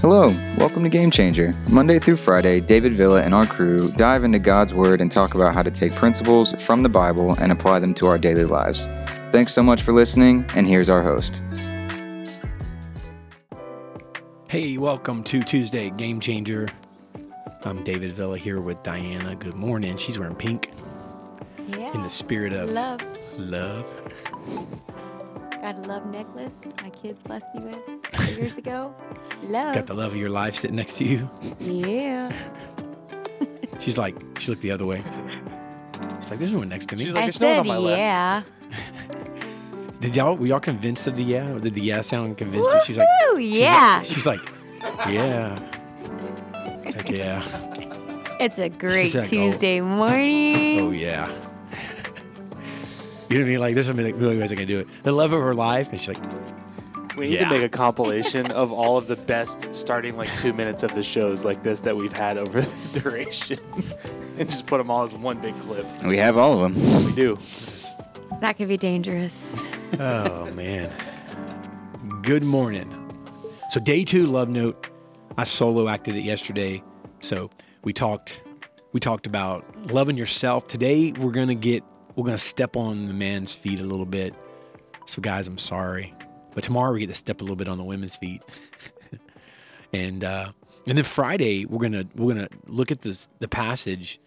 Hello, welcome to Game Changer. Monday through Friday, David Villa and our crew dive into God's Word and talk about how to take principles from the Bible and apply them to our daily lives. Thanks so much for listening, and here's our host. Hey, welcome to Tuesday Game Changer. I'm David Villa here with Diana. Good morning. She's wearing pink Yeah. in the spirit of love. love. Got a love necklace my kids blessed me with years ago. Love. Got the love of your life sitting next to you. yeah. She's like, she looked the other way. It's like, there's no one next to me. She's like, I "There's no one said on my left." yeah. Did y'all, were y'all convinced of the yeah? Or did the yeah sound convinced you? She's like, Woo, she's yeah. like- She's like, yeah. She's like, yeah. it's a great like, oh. Tuesday morning. Oh, yeah. You know what I mean? Like, there's so many million ways I can do it. The love of her life. And she's like, We need Yeah. to make a compilation of all of the best starting like two minutes of the shows like this that we've had over the duration, and just put them all as one big clip. We have all of them. We do. That could be dangerous. Oh man. Good morning. So day two, love note. I solo acted it yesterday. So we talked we talked about loving yourself. Today we're gonna get we're gonna step on the man's feet a little bit. So guys, I'm sorry. But tomorrow we get to step a little bit on the women's feet. and uh and then Friday we're gonna we're gonna look at this the passage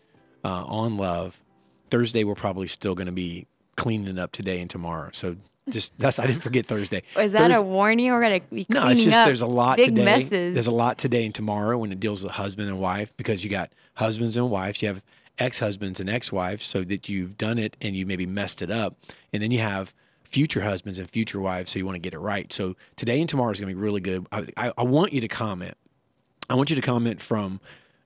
uh, on love. Thursday we're probably still gonna be cleaning it up today and tomorrow. So just that's I didn't forget Thursday. Was that a warning? We're gonna be cleaning up. no, it's just up there's a lot big today. messes. There's a lot today and tomorrow when it deals with husband and wife because you got husbands and wives, you have ex-husbands and ex-wives, so that you've done it and you maybe messed it up, and then you have future husbands and future wives, so you want to get it right. So today and tomorrow is going to be really good. I, I, I want you to comment. I want you to comment from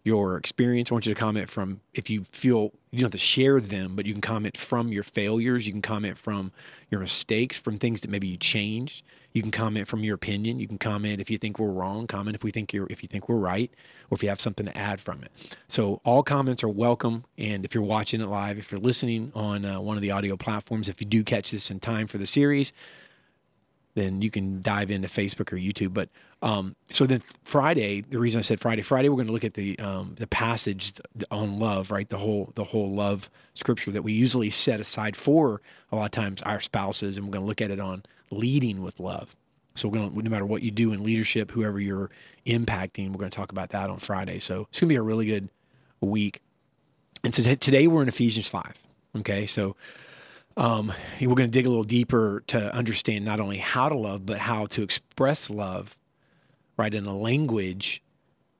your experience. I want you to comment from if you feel you don't have to share them, but you can comment from your failures. You can comment from your mistakes, from things that maybe you changed. You can comment from your opinion. You can comment if you think we're wrong. Comment if we think you're if you think we're right, or if you have something to add from it. So all comments are welcome. And if you're watching it live, if you're listening on uh, one of the audio platforms, if you do catch this in time for the series, then you can dive into Facebook or YouTube. But um, so then Friday, the reason I said Friday, Friday we're going to look at the um, the passage on love, right? The whole the whole love scripture that we usually set aside for a lot of times our spouses, and we're going to look at it on leading with love. So we're going to no matter what you do in leadership, whoever you're impacting, we're going to talk about that on Friday. So it's going to be a really good week. And today, today we're in Ephesians five. Okay, so um, we're going to dig a little deeper to understand not only how to love, but how to express love, right, in a language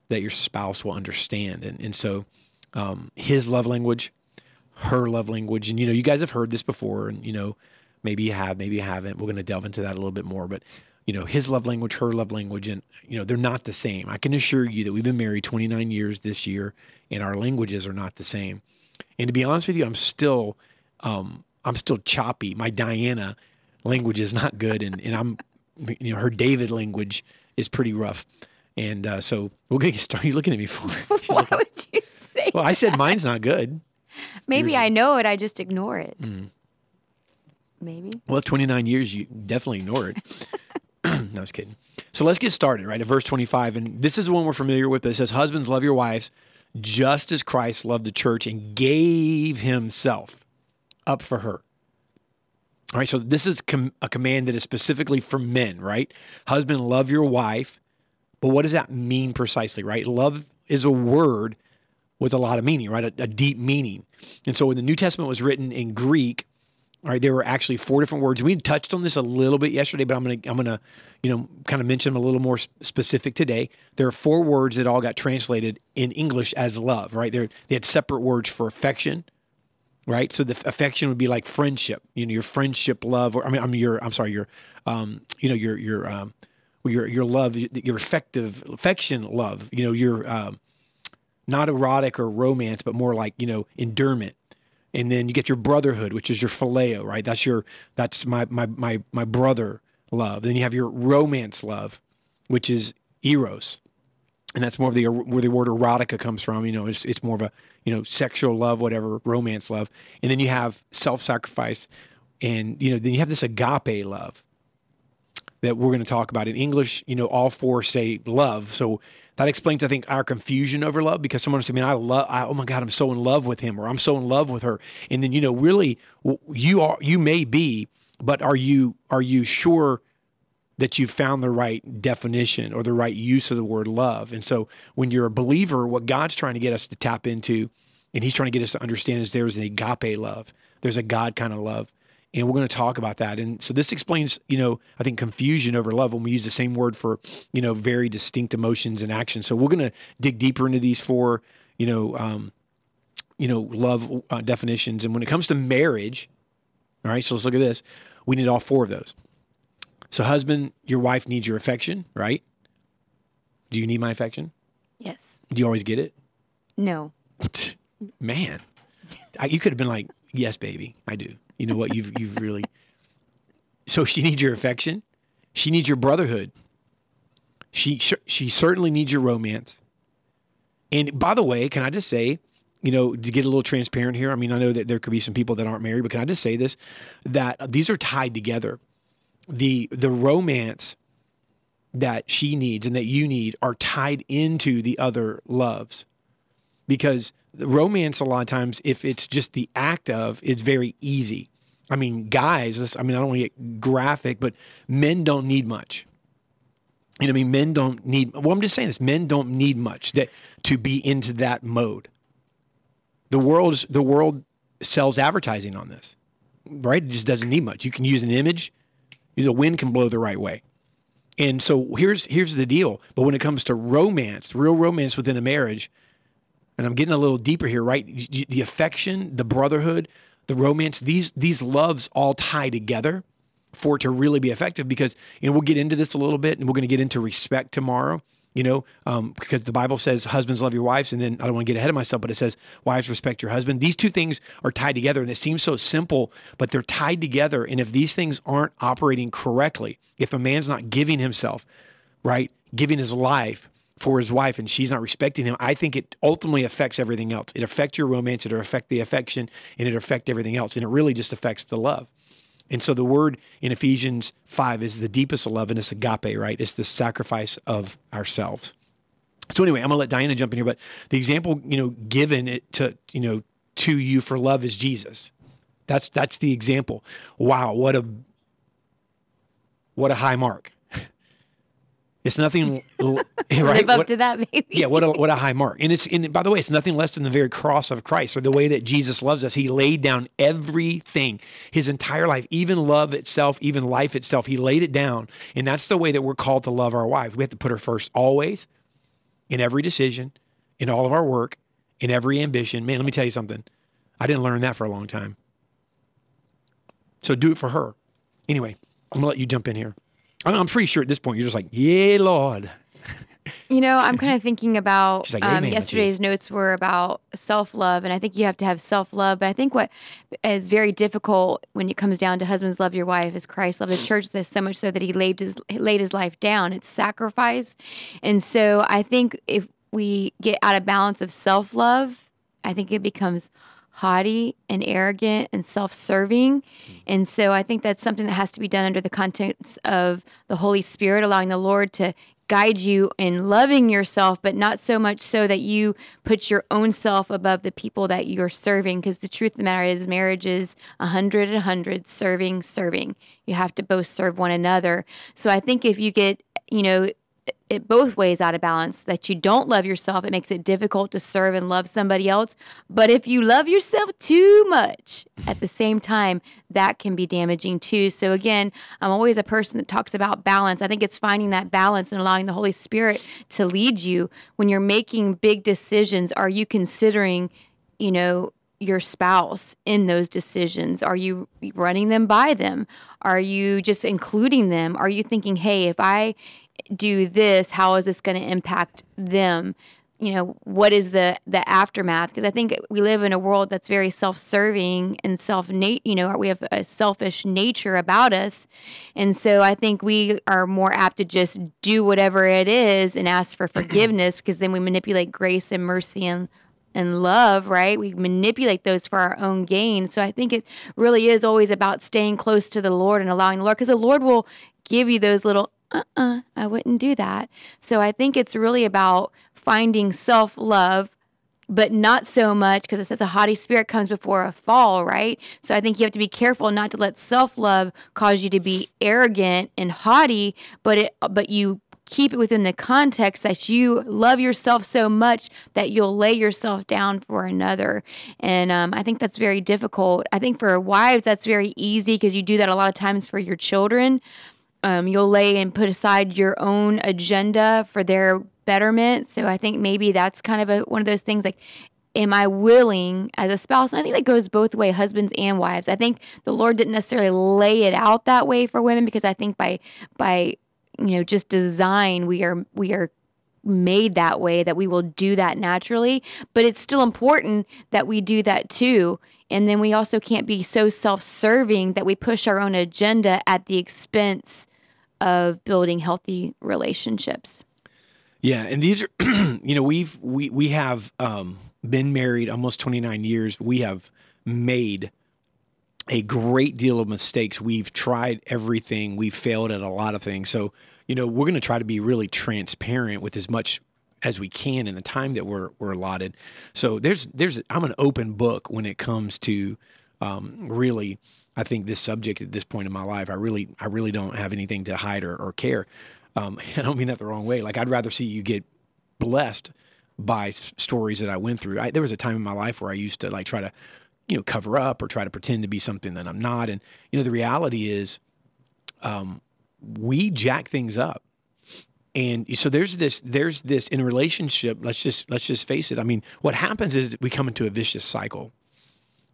that your spouse will understand. And, and so um, his love language, her love language, and you know, you guys have heard this before, and you know, maybe you have, maybe you haven't. We're going to delve into that a little bit more, but you know, his love language, her love language, and you know, they're not the same. I can assure you that we've been married 29 years this year, and our languages are not the same. And to be honest with you, I'm still, um, I'm still choppy. My Diana language is not good, and, and I'm, you know, her David language is pretty rough. And uh, so we're gonna get started. You're looking at me for. Why like, would you say? well, I said mine's not good. Maybe I know it. I just ignore it. Mm. Maybe. Well, 29 years, you definitely ignore it. no, I was kidding. So let's get started, right? At verse 25. And this is the one we're familiar with. But it says, Husbands, love your wives just as Christ loved the church and gave himself up for her. All right. So this is com- a command that is specifically for men, right? Husband, love your wife. But what does that mean precisely, right? Love is a word with a lot of meaning, right? A, a deep meaning. And so when the New Testament was written in Greek, all right, there were actually four different words. We touched on this a little bit yesterday, but I'm gonna I'm gonna you know kind of mention them a little more specific today. There are four words that all got translated in English as love. Right, there they had separate words for affection. Right, so the affection would be like friendship. You know, your friendship love, or I mean, I'm your I'm sorry, your um, you know your your um, your your love, your effective affection love. You know, your um, not erotic or romance, but more like you know endearment and then you get your brotherhood, which is your phileo, right? That's your that's my my my my brother love. Then you have your romance love, which is eros, and that's more of the where the word erotica comes from. You know, it's it's more of a you know sexual love, whatever romance love, and then you have self sacrifice, and you know then you have this agape love that we're going to talk about. In English, you know, all four say love. So that explains, I think, our confusion over love because someone said, "Man, I love. I, oh my God, I'm so in love with him, or I'm so in love with her." And then you know, really, you are. You may be, but are you? Are you sure? that you've found the right definition or the right use of the word love. And so when you're a believer, what God's trying to get us to tap into and he's trying to get us to understand is there's an agape love. There's a God kind of love. And we're going to talk about that. And so this explains, you know, I think confusion over love when we use the same word for, you know, very distinct emotions and actions. So we're going to dig deeper into these four, you know, um, you know, love uh, definitions. And when it comes to marriage, all right, so let's look at this. We need all four of those. So, husband, your wife needs your affection, right? Do you need my affection? Yes. Do you always get it? No. Man, I, you could have been like, "Yes, baby, I do." You know what? You've you've really. So she needs your affection. She needs your brotherhood. She she certainly needs your romance. And by the way, can I just say, you know, to get a little transparent here? I mean, I know that there could be some people that aren't married, but can I just say this? That these are tied together. The the romance that she needs and that you need are tied into the other loves because romance a lot of times if it's just the act of it's very easy. I mean guys i mean i don't want to get graphic but men don't need much. You know i mean men don't need well i'm just saying this men don't need much that to be into that mode. The world the world sells advertising on this right? It just doesn't need much. You can use an image the wind can blow the right way. And so here's here's the deal. But when it comes to romance, real romance within a marriage, and I'm getting a little deeper here, right? The affection, the brotherhood, the romance, these these loves all tie together for it to really be effective because you know we'll get into this a little bit and we're going to get into respect tomorrow you know, um, because the Bible says husbands love your wives, and then I don't want to get ahead of myself, but it says wives respect your husband. These two things are tied together, and it seems so simple, but they're tied together. And if these things aren't operating correctly, if a man's not giving himself, right, giving his life for his wife, and she's not respecting him, I think it ultimately affects everything else. It affects your romance, it affects the affection, and it affects everything else, and it really just affects the love. And so the word in Ephesians 5 is the deepest of love, and it's agape, right? It's the sacrifice of ourselves. So anyway, I'm gonna let Diana jump in here, but the example, you know, given it to, you know, to you for love is Jesus. That's that's the example. Wow, what a what a high mark. It's nothing right. Live up what, to that, maybe. Yeah, what a what a high mark. And it's and by the way, it's nothing less than the very cross of Christ, or the way that Jesus loves us. He laid down everything, his entire life, even love itself, even life itself. He laid it down, and that's the way that we're called to love our wives. We have to put her first always, in every decision, in all of our work, in every ambition. Man, let me tell you something. I didn't learn that for a long time. So do it for her. Anyway, I'm gonna let you jump in here. I'm pretty sure at this point you're just like, yeah, Lord. You know, I'm kind of thinking about like, um, "Amen, yesterday's notes were about self love, and I think you have to have self love. But I think what is very difficult when it comes down to husbands love your wife is Christ loved the church. There's so much so that he laid his laid his life down. It's sacrifice, and so I think if we get out of balance of self love, I think it becomes haughty and arrogant and self serving. Mm-hmm. And so I think that's something that has to be done under the context of the Holy Spirit, allowing the Lord to guide you in loving yourself, but not so much so that you put your own self above the people that you're serving. Because the truth of the matter is, marriage is a hundred and a hundred, serving, serving. You have to both serve one another. So I think if you get, you know, it both ways out of balance that you don't love yourself it makes it difficult to serve and love somebody else but if you love yourself too much at the same time that can be damaging too so again i'm always a person that talks about balance i think it's finding that balance and allowing the holy spirit to lead you when you're making big decisions are you considering you know your spouse in those decisions? Are you running them by them? Are you just including them? Are you thinking, hey, if I do this, how is this going to impact them? You know, what is the the aftermath? Because I think we live in a world that's very self-serving and self you know, we have a selfish nature about us. And so I think we are more apt to just do whatever it is and ask for forgiveness because then we manipulate grace and mercy and and love, right? We manipulate those for our own gain. So I think it really is always about staying close to the Lord and allowing the Lord, because the Lord will give you those little uh-uh, I wouldn't do that. So I think it's really about finding self-love but not so much because it says a haughty spirit comes before a fall, right? So I think you have to be careful not to let self-love cause you to be arrogant and haughty, but it but you keep it within the context that you love yourself so much that you'll lay yourself down for another. And um, I think that's very difficult. I think for wives, that's very easy because you do that a lot of times for your children. Um, you'll lay and put aside your own agenda for their betterment. So I think maybe that's kind of a, one of those things like, am I willing as a spouse? And I think that goes both way, husbands and wives. I think the Lord didn't necessarily lay it out that way for women because I think by by you know just design we are we are made that way that we will do that naturally but it's still important that we do that too and then we also can't be so self-serving that we push our own agenda at the expense of building healthy relationships Yeah, and these are, you know, we've we we have um, been married almost 29 years. We have made a great deal of mistakes. We've tried everything. We've failed at a lot of things. So, you know, we're going to try to be really transparent with as much as we can in the time that we're we're allotted. So there's there's I'm an open book when it comes to um, really. I think this subject at this point in my life, I really I really don't have anything to hide or, or care. Um, I don't mean that the wrong way. Like I'd rather see you get blessed by s- stories that I went through. I, there was a time in my life where I used to like try to, you know, cover up or try to pretend to be something that I'm not. And you know, the reality is, um, we jack things up. And so there's this, there's this in a relationship. Let's just let's just face it. I mean, what happens is we come into a vicious cycle.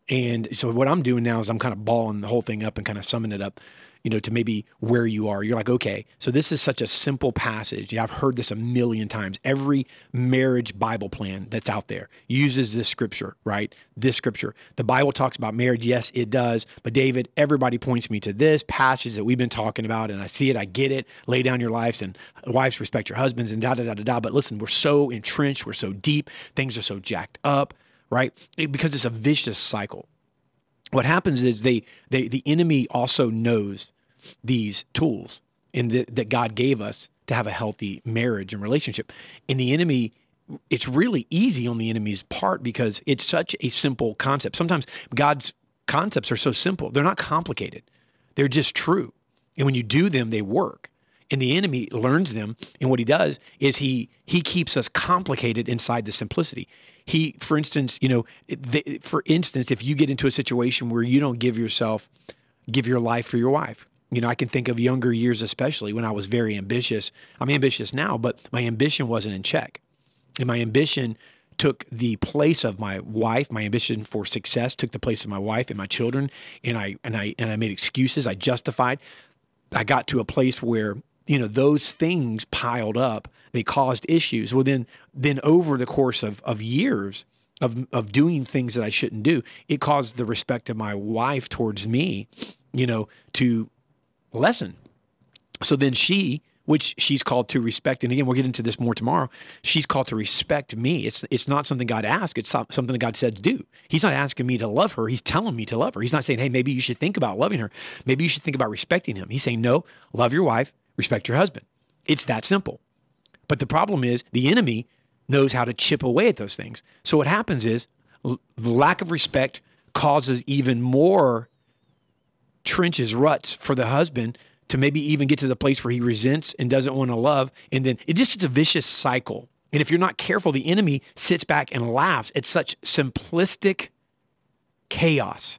And so what I'm doing now is I'm kind of balling the whole thing up and kind of summing it up, you know, to maybe where you are. You're like, okay, so this is such a simple passage. Yeah, I've heard this a million times. Every marriage Bible plan that's out there uses this scripture, right? This scripture. The Bible talks about marriage. Yes, it does. But David, everybody points me to this passage that we've been talking about, and I see it, I get it. Lay down your lives and wives respect your husbands and da da da da da. But listen, we're so entrenched, we're so deep, things are so jacked up right? Because it's a vicious cycle. What happens is they, they the enemy also knows these tools in the, that God gave us to have a healthy marriage and relationship. And the enemy, it's really easy on the enemy's part because it's such a simple concept. Sometimes God's concepts are so simple; they're not complicated. They're just true, and when you do them, they work. And the enemy learns them, and what he does is he he keeps us complicated inside the simplicity. He, for instance, you know, the, for instance, if you get into a situation where you don't give yourself, give your life for your wife. You know, I can think of younger years, especially when I was very ambitious. I'm ambitious now, but my ambition wasn't in check. And my ambition took the place of my wife. My ambition for success took the place of my wife and my children. And I and I and I made excuses. I justified. I got to a place where you know those things piled up. They caused issues. Well, then then over the course of of years of of doing things that I shouldn't do, it caused the respect of my wife towards me, you know, to lessen. So then she, which she's called to respect, and again we'll get into this more tomorrow. She's called to respect me. It's it's not something God asked. It's some- something that God said to do. He's not asking me to love her. He's telling me to love her. He's not saying, hey, maybe you should think about loving her. Maybe you should think about respecting him. He's saying, no, love your wife, respect your husband. It's that simple. But the problem is the enemy knows how to chip away at those things. So what happens is l- lack of respect causes even more trenches, ruts for the husband to maybe even get to the place where he resents and doesn't want to love. And then it just it's a vicious cycle. And if you're not careful, the enemy sits back and laughs at such simplistic chaos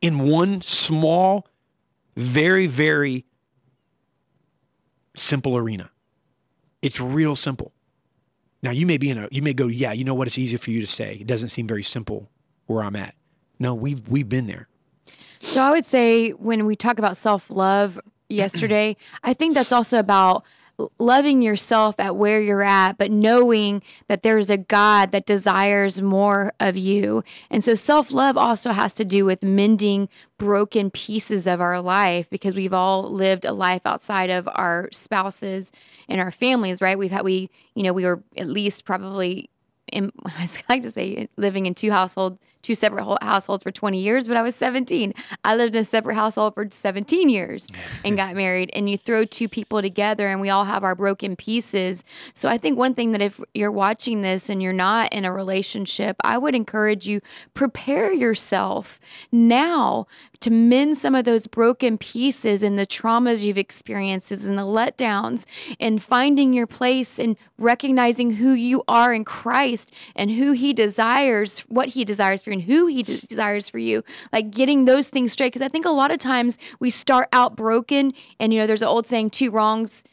in one small, very, very simple arena. It's real simple. Now you may be in a you may go, yeah, you know what? It's easier for you to say. It doesn't seem very simple where I'm at. No, we've we've been there. So I would say when we talk about self love yesterday, I think that's also about loving yourself at where you're at, but knowing that there's a God that desires more of you. And so self love also has to do with mending broken pieces of our life because we've all lived a life outside of our spouses and our families, right? We've had, we, you know, we were at least probably in, I like to say living in two household two separate ho- households for 20 years, but I was 17. I lived in a separate household for 17 years and got married. And you throw two people together, and we all have our broken pieces. So I think one thing that if you're watching this and you're not in a relationship, I would encourage you prepare yourself now to mend some of those broken pieces and the traumas you've experienced and the letdowns and finding your place and recognizing who you are in Christ and who he desires, what he desires for you and who he de- desires for you. Like getting those things straight. Because I think a lot of times we start out broken and, you know, there's an old saying, two wrongs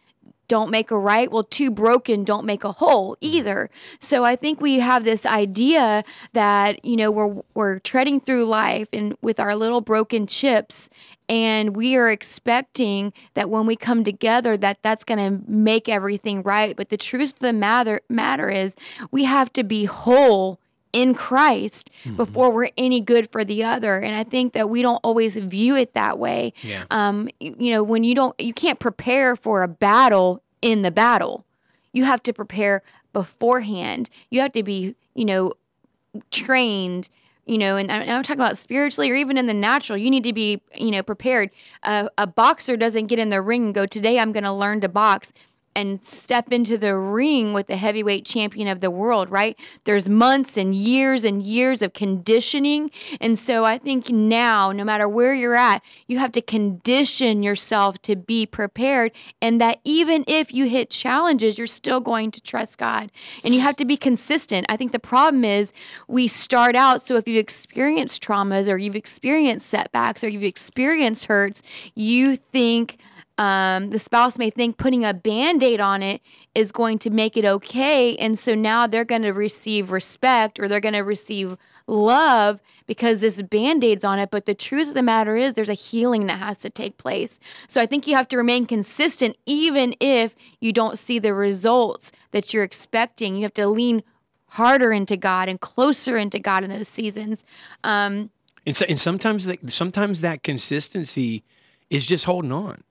don't make a right. Well, two broken don't make a whole mm-hmm. either. So I think we have this idea that, you know, we're we're treading through life and with our little broken chips and we are expecting that when we come together that that's going to make everything right, but the truth of the matter matter is we have to be whole in Christ Mm-hmm. before we're any good for the other. And I think that we don't always view it that way. Yeah. Um, you, know, when you don't, you can't prepare for a battle in the battle. You have to prepare beforehand. You have to be, you know, trained. You know, and I'm talking about spiritually or even in the natural. You need to be, you know, prepared. Uh, a boxer doesn't get in the ring and go, "Today I'm going to learn to box." And step into the ring with the heavyweight champion of the world, right? There's months and years and years of conditioning. And so I think now, no matter where you're at, you have to condition yourself to be prepared. And that even if you hit challenges, you're still going to trust God. And you have to be consistent. I think the problem is we start out. So if you've experienced traumas or you've experienced setbacks or you've experienced hurts, you think, um, the spouse may think putting a band aid on it is going to make it okay. And so now they're going to receive respect or they're going to receive love because this band aid's on it. But the truth of the matter is, there's a healing that has to take place. So I think you have to remain consistent, even if you don't see the results that you're expecting. You have to lean harder into God and closer into God in those seasons. Um, And so, and sometimes sometimes that consistency is just holding on.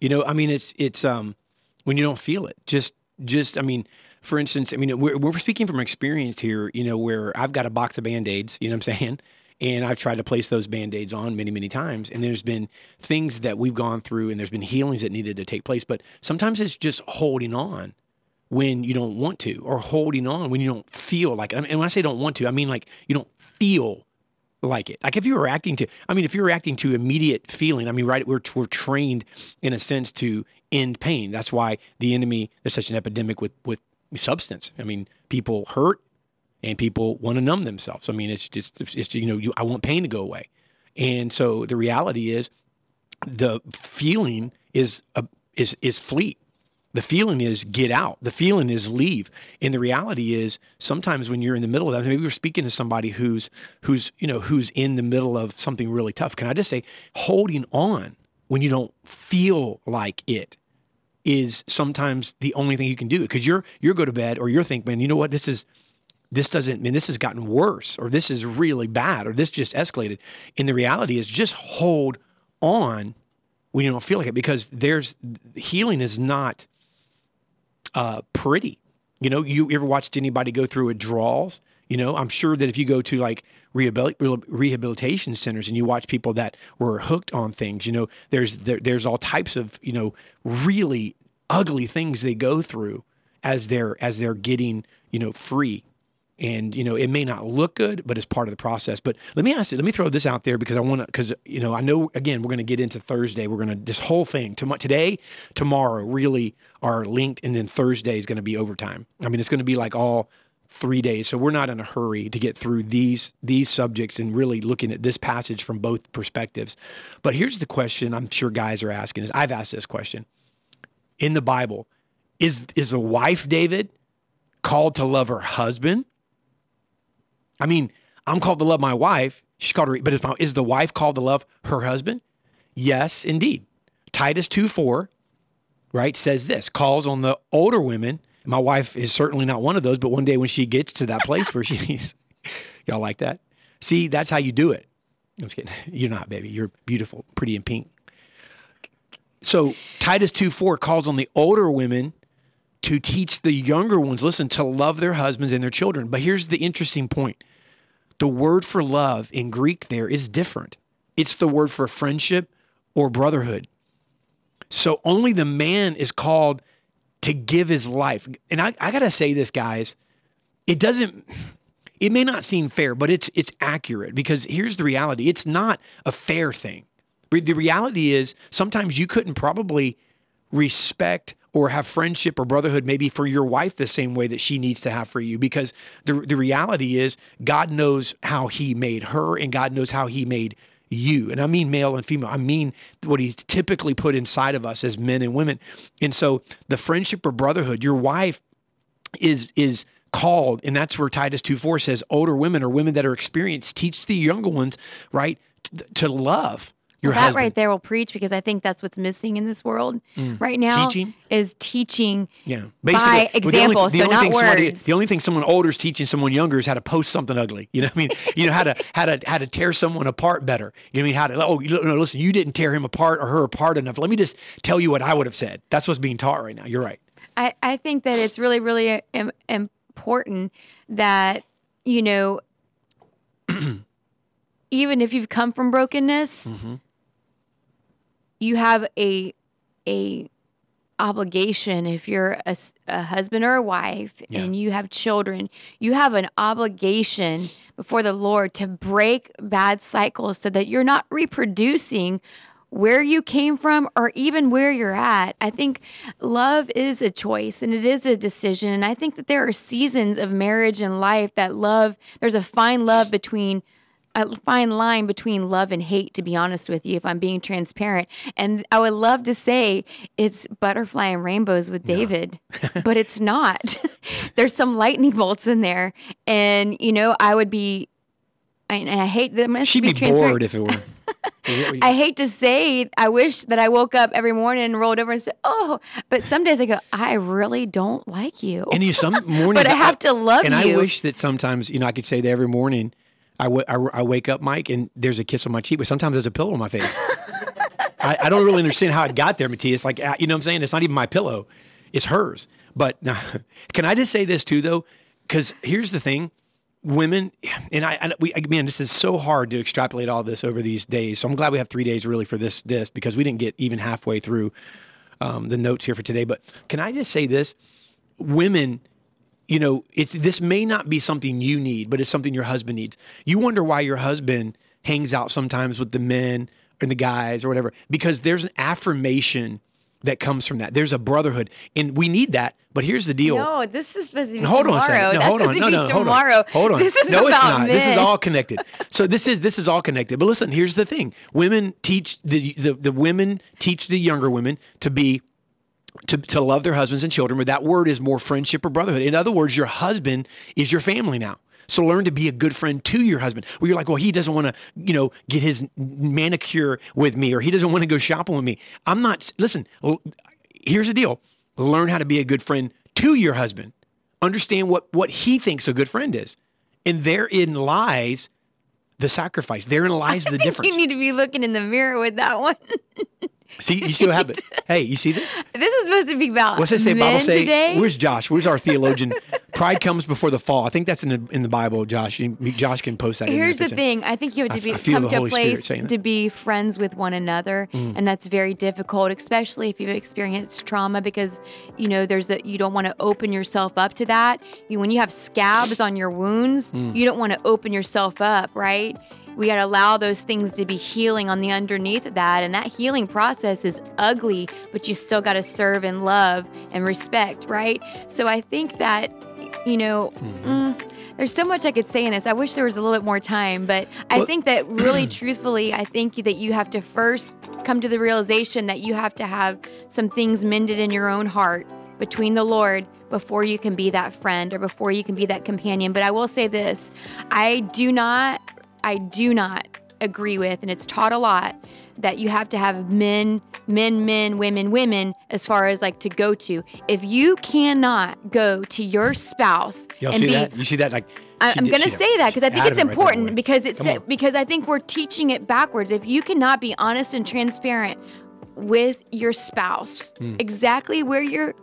You know, I mean, it's it's um when you don't feel it. Just just I mean, for instance, I mean, we're we're speaking from experience here. You know, where I've got a box of band aids. You know what I'm saying? And I've tried to place those band aids on many, many times. And there's been things that we've gone through, and there's been healings that needed to take place. But sometimes it's just holding on when you don't want to, or holding on when you don't feel like it. And when I say don't want to, I mean like you don't feel like it. Like if you're reacting to, I mean, if you're reacting to immediate feeling, I mean, right, we're, we're trained in a sense to end pain. That's why the enemy, there's such an epidemic with, with substance. I mean, people hurt and people want to numb themselves. I mean, it's just, it's, it's you know, you, I want pain to go away. And so the reality is the feeling is, a, is, is fleet. The feeling is get out. The feeling is leave. And the reality is sometimes when you're in the middle of that, maybe you're speaking to somebody who's who's you know who's in the middle of something really tough. Can I just say holding on when you don't feel like it is sometimes the only thing you can do because you're you're go to bed or you're thinking, man, you know what, this is this doesn't mean this has gotten worse or this is really bad or this just escalated. And the reality is just hold on when you don't feel like it because there's healing is not uh, pretty. You know, you ever watched anybody go through withdrawals? You know, I'm sure that if you go to like rehabil- rehabilitation centers and you watch people that were hooked on things, you know, there's there, there's all types of you know really ugly things they go through as they're as they're getting you know free and you know it may not look good but it's part of the process. But let me ask you let me throw this out there because i want to because you know i know again we're going to get into thursday. We're going to this whole thing today tomorrow really are linked and then thursday is going to be overtime. I mean it's going to be like all three days. So we're not in a hurry to get through these these subjects and really looking at this passage from both perspectives. But here's the question i'm sure guys are asking is i've asked this question in the bible. Is is a wife david called to love her husband I mean, I'm called to love my wife. She's called to, but is, my, is the wife called to love her husband? Yes, indeed. Titus 2 4, right, says this calls on the older women. My wife is certainly not one of those, but one day when she gets to that place where she's, y'all like that? See, that's how you do it. I'm just kidding. You're not, baby. You're beautiful, pretty, and pink. So Titus 2 4 calls on the older women to teach the younger ones, listen, to love their husbands and their children. But here's the interesting point the word for love in Greek there is different. It's the word for friendship or brotherhood. So only the man is called to give his life. And I, I got to say this, guys, it doesn't, it may not seem fair, but it's, it's accurate because here's the reality it's not a fair thing. The reality is sometimes you couldn't probably respect or have friendship or brotherhood maybe for your wife the same way that she needs to have for you because the, the reality is God knows how he made her and God knows how he made you. And I mean male and female. I mean what he's typically put inside of us as men and women. And so the friendship or brotherhood, your wife is is called, and that's where Titus 2 4 says, older women or women that are experienced, teach the younger ones, right, to, to love your that husband. right there will preach because I think that's what's missing in this world right now. Mm. Teaching? is teaching. Yeah, by well, the only- example, the so only not thing somebody- words. the only thing someone older is teaching someone younger is how to post something ugly. You know what I mean? You know how to how to how to tear someone apart better. You know what I mean? How to oh you, no, listen, you didn't tear him apart or her apart enough. Let me just tell you what I would have said. That's what's being taught right now. You're right. I, I think that it's really, really uh, im- important that, you know, even if you've come from brokenness, Mm-hmm. You have a, a obligation if you're a, a husband or a wife Yeah. and you have children you have an obligation before the lord to break bad cycles so that you're not reproducing where you came from or even where you're at i think love is a choice and it is a decision and i think that there are seasons of marriage and life that love there's a fine love between a fine line between love and hate, to be honest with you, if I'm being transparent. And I would love to say it's butterfly and rainbows with David, but it's not. There's some lightning bolts in there. And, you know, I would be, and I hate that. I'm She'd be be bored if it were. I hate to say, I wish that I woke up every morning and rolled over and said, "Oh," but some days I go, "I really don't like you." And you some mornings, But I have to love and you. I wish that sometimes, you know, I could say that every morning. I, wake up, Mike, and there's a kiss on my cheek, but sometimes there's a pillow on my face. I, I don't really understand how it got there, Matthias. Like, uh, you know what I'm saying? It's not even my pillow, it's hers. But can I just say this too, though? Because here's the thing women, and I, and we, man, this is so hard to extrapolate all this over these days. So I'm glad we have three days really for this, this because we didn't get even halfway through um, the notes here for today. But can I just say this? Women, you know, it's this may not be something you need, but it's something your husband needs. You wonder why your husband hangs out sometimes with the men and the guys or whatever, because there's an affirmation that comes from that. There's a brotherhood, and we need that. But here's the deal. no, this is supposed to be Hold on a tomorrow. second. No, That's hold on. No, no, hold on. tomorrow. Hold on. This is no, about it's not. men. This is all connected. So this is this is all connected. But listen, here's the thing: women teach the the, the women teach the younger women to be to, to love their husbands and children, but that word is more friendship or brotherhood. In other words, your husband is your family now. So learn to be a good friend to your husband. Where you're like, well, he doesn't want to, you know, get his manicure with me, or he doesn't want to go shopping with me. I'm not. Listen, here's the deal: learn how to be a good friend to your husband. Understand what what he thinks a good friend is, and therein lies the sacrifice. Therein lies the difference. You need to be looking in the mirror with that one. see, you see what happens. Hey, you see this? this is supposed to be about What's it say? Bible say. today. Where's Josh? Where's our theologian? Pride comes before the fall. I think that's in the in the Bible. Josh, Josh can post that. Here's the thing. I think you have to be, come to a place. Mm. to be friends with one another, and that's very difficult, especially if you've experienced trauma. Because you know, there's a you don't want to open yourself up to that. You when you have scabs on your wounds, Mm. you don't want to open yourself up, right? We got to allow those things to be healing on the underneath of that, and that healing process is ugly, but you still got to serve and love and respect, right? So I think that you know. Mm-hmm. mm, there's so much I could say in this. I wish there was a little bit more time, but I think that really truthfully, I think that you have to first come to the realization that you have to have some things mended in your own heart between the Lord before you can be that friend or before you can be that companion. But I will say this I do not, I do not agree with, and it's taught a lot that you have to have men, men, men, women, women, as far as like to go to. If you cannot go to your spouse Y'all and see be, that? You see that? Like I, I'm did- going to say that because I think it's adamant right important because it's because I think we're teaching it backwards. If you cannot be honest and transparent with your spouse, Hmm. exactly where you're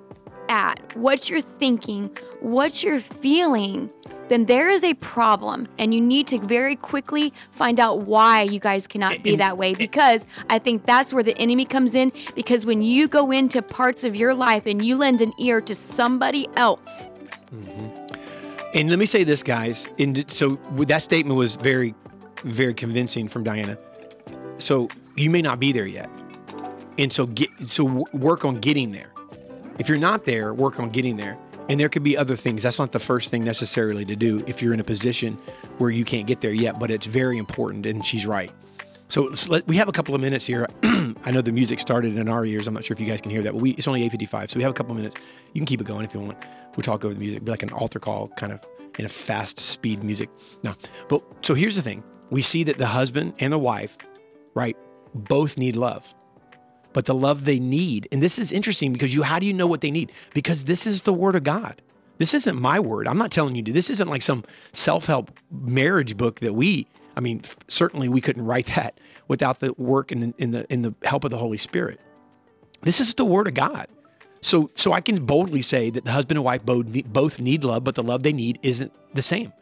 at, what you're thinking, what you're feeling, then there is a problem. And you need to very quickly find out why you guys cannot be that way. Because I think that's where the enemy comes in. Because when you go into parts of your life and you lend an ear to somebody else, mm-hmm. And let me say this, guys. And so that statement was very, very convincing from Diana. So you may not be there yet, and so get so work on getting there. If you're not there, work on getting there. And there could be other things. That's not the first thing necessarily to do if you're in a position where you can't get there yet. But it's very important, and she's right. So let's we have a couple of minutes here. I know the music started in our ears. I'm not sure if you guys can hear that, but we it's only 8:55, so we have a couple of minutes. You can keep it going if you want. We'll talk over the music, be like an altar call, kind of in a fast speed music. No, but so here's the thing: we see that the husband and the wife, right, both need love, but the love they need, and this is interesting because you how do you know what they need? Because this is the word of God. This isn't my word. I'm not telling you to. This isn't like some self-help marriage book that we. I mean, certainly we couldn't write that without the work and in the in the help of the Holy Spirit. This is the word of God. So so I can boldly say that the husband and wife both need love, but the love they need isn't the same.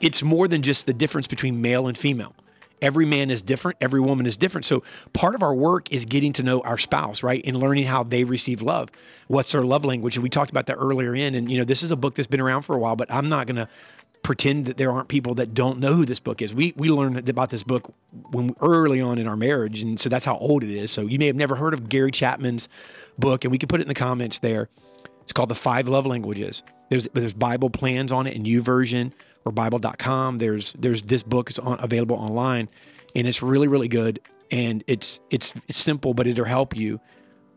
It's more than just the difference between male and female. Every man is different, every woman is different. So part of our work is getting to know our spouse, right? And learning how they receive love. What's their love language? And we talked about that earlier in and you know, this is a book that's been around for a while, but I'm not going to pretend that there aren't people that don't know who this book is. We we learned about this book when early on in our marriage, and so that's how old it is. So you may have never heard of Gary Chapman's book, and we can put it in the comments there. It's called The Five Love Languages. There's there's Bible plans on it in YouVersion or Bible.com. There's there's this book is on, available online, and it's really really good. And it's it's it's simple, but it'll help you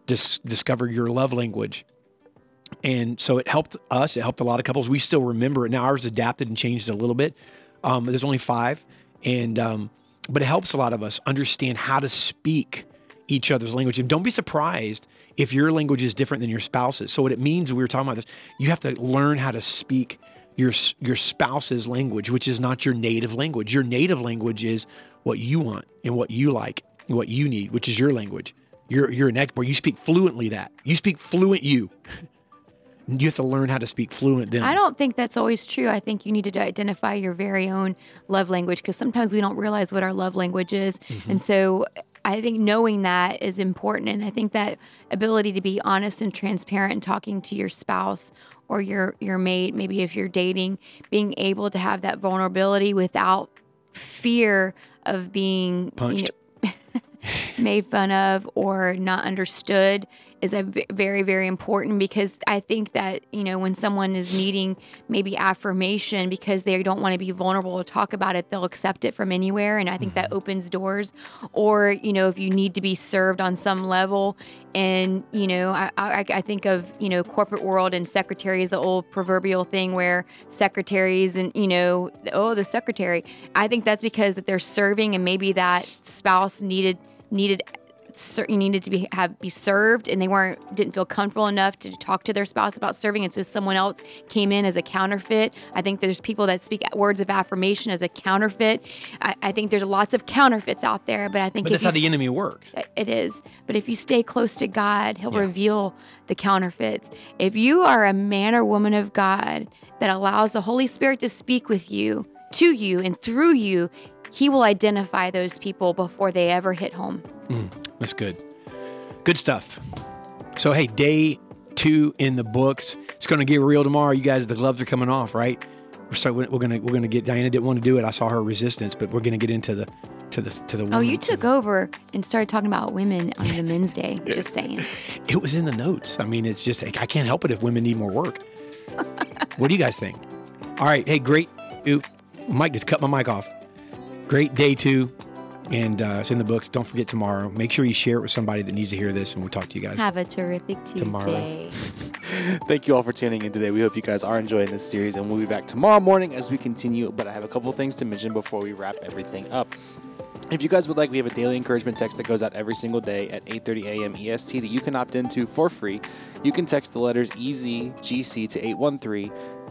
dis- discover your love language. And so it helped us. It helped a lot of couples. We still remember it. Now ours adapted and changed a little bit. Um, there's only five, and um, but it helps a lot of us understand how to speak each other's language. And don't be surprised if your language is different than your spouse's. So what it means, we were talking about this. You have to learn how to speak your your spouse's language, which is not your native language. Your native language is what you want and what you like and what you need, which is your language. You're you're an expert. You speak fluently. That you speak fluent. You. You have to learn how to speak fluent then. I don't think that's always true. I think you need to identify your very own love language because sometimes we don't realize what our love language is. Mm-hmm. And so I think knowing that is important. And I think that ability to be honest and transparent and talking to your spouse or your, your mate, maybe if you're dating, being able to have that vulnerability without fear of being you Punched. know, made fun of or not understood is a v- very very important because i think that you know when someone is needing maybe affirmation because they don't want to be vulnerable or talk about it they'll accept it from anywhere and i think that mm-hmm. opens doors. Or you know if you need to be served on some level and you know I, I, I think of you know corporate world and secretaries the old proverbial thing where secretaries and you know oh the secretary. I think that's because that they're serving and maybe that spouse needed needed you needed to be have be served and they weren't didn't feel comfortable enough to talk to their spouse about serving and so someone else came in as a counterfeit i think there's people that speak words of affirmation as a counterfeit i, I think there's lots of counterfeits out there but i think but that's how the enemy works. it is. But if you stay close to God, He'll Yeah. reveal the counterfeits. If you are a man or woman of God that allows the Holy Spirit to speak with you, to you, and through you, He will identify those people before they ever hit home. Mm, that's good. Good stuff. So hey, day two in the books. It's going to get real tomorrow. You guys, the gloves are coming off, right? We're we're gonna we're gonna get. Diana didn't want to do it. I saw her resistance, but we're gonna get into the to the to the. Oh, you women- to took over and started talking about women on the Men's Day. Just saying. It was in the notes. I mean, it's just I can't help it if women need more work. what do you guys think? All right. Hey, great. Ooh, Mike just cut my mic off. Great day two, and uh, it's in the books. Don't forget tomorrow. Make sure you share it with somebody that needs to hear this, and we'll talk to you guys. Have a terrific Tuesday. Tomorrow. Thank you all for tuning in today. We hope you guys are enjoying this series, and we'll be back tomorrow morning as we continue. But I have a couple things to mention before we wrap everything up. If you guys would like, we have a daily encouragement text that goes out every single day at 8:30 a.m. EST that you can opt into for free. You can text the letters EZGC to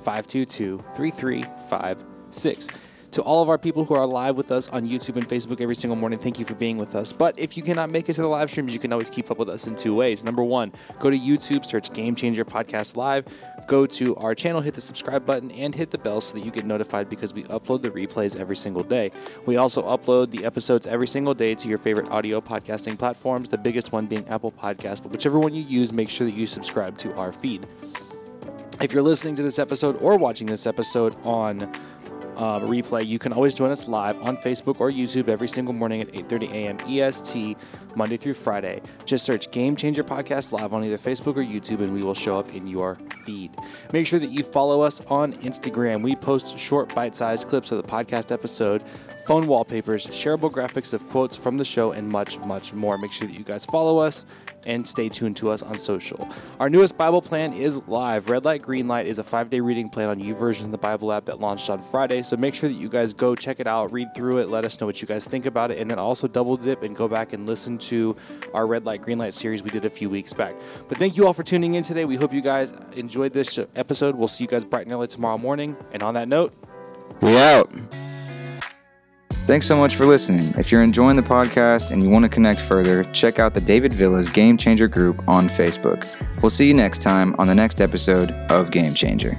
813-522-3356. To all of our people who are live with us on YouTube and Facebook every single morning, thank you for being with us. But if you cannot make it to the live streams, you can always keep up with us in two ways. Number one, go to YouTube, search Game Changer Podcast Live, go to our channel, hit the subscribe button, and hit the bell so that you get notified because we upload the replays every single day. We also upload the episodes every single day to your favorite audio podcasting platforms, the biggest one being Apple Podcasts. But whichever one you use, make sure that you subscribe to our feed. If you're listening to this episode or watching this episode on uh, replay, you can always join us live on Facebook or YouTube every single morning at 8:30 a.m. EST, Monday through Friday. Just search Game Changer Podcast live on either Facebook or YouTube, and we will show up in your feed. Make sure that you follow us on Instagram. We post short, bite-sized clips of the podcast episode. Phone wallpapers, shareable graphics of quotes from the show, and much, much more. Make sure that you guys follow us and stay tuned to us on social. Our newest Bible plan is live. Red Light, Green Light is a five day reading plan on YouVersion, of the Bible app that launched on Friday. So make sure that you guys go check it out, read through it, let us know what you guys think about it, and then also double dip and go back and listen to our Red Light, Green Light series we did a few weeks back. But thank you all for tuning in today. We hope you guys enjoyed this episode. We'll see you guys bright and early tomorrow morning. And on that note, We out. Thanks so much for listening. If you're enjoying the podcast and you want to connect further, check out the David Villas Game Changer group on Facebook. We'll see you next time on the next episode of Game Changer.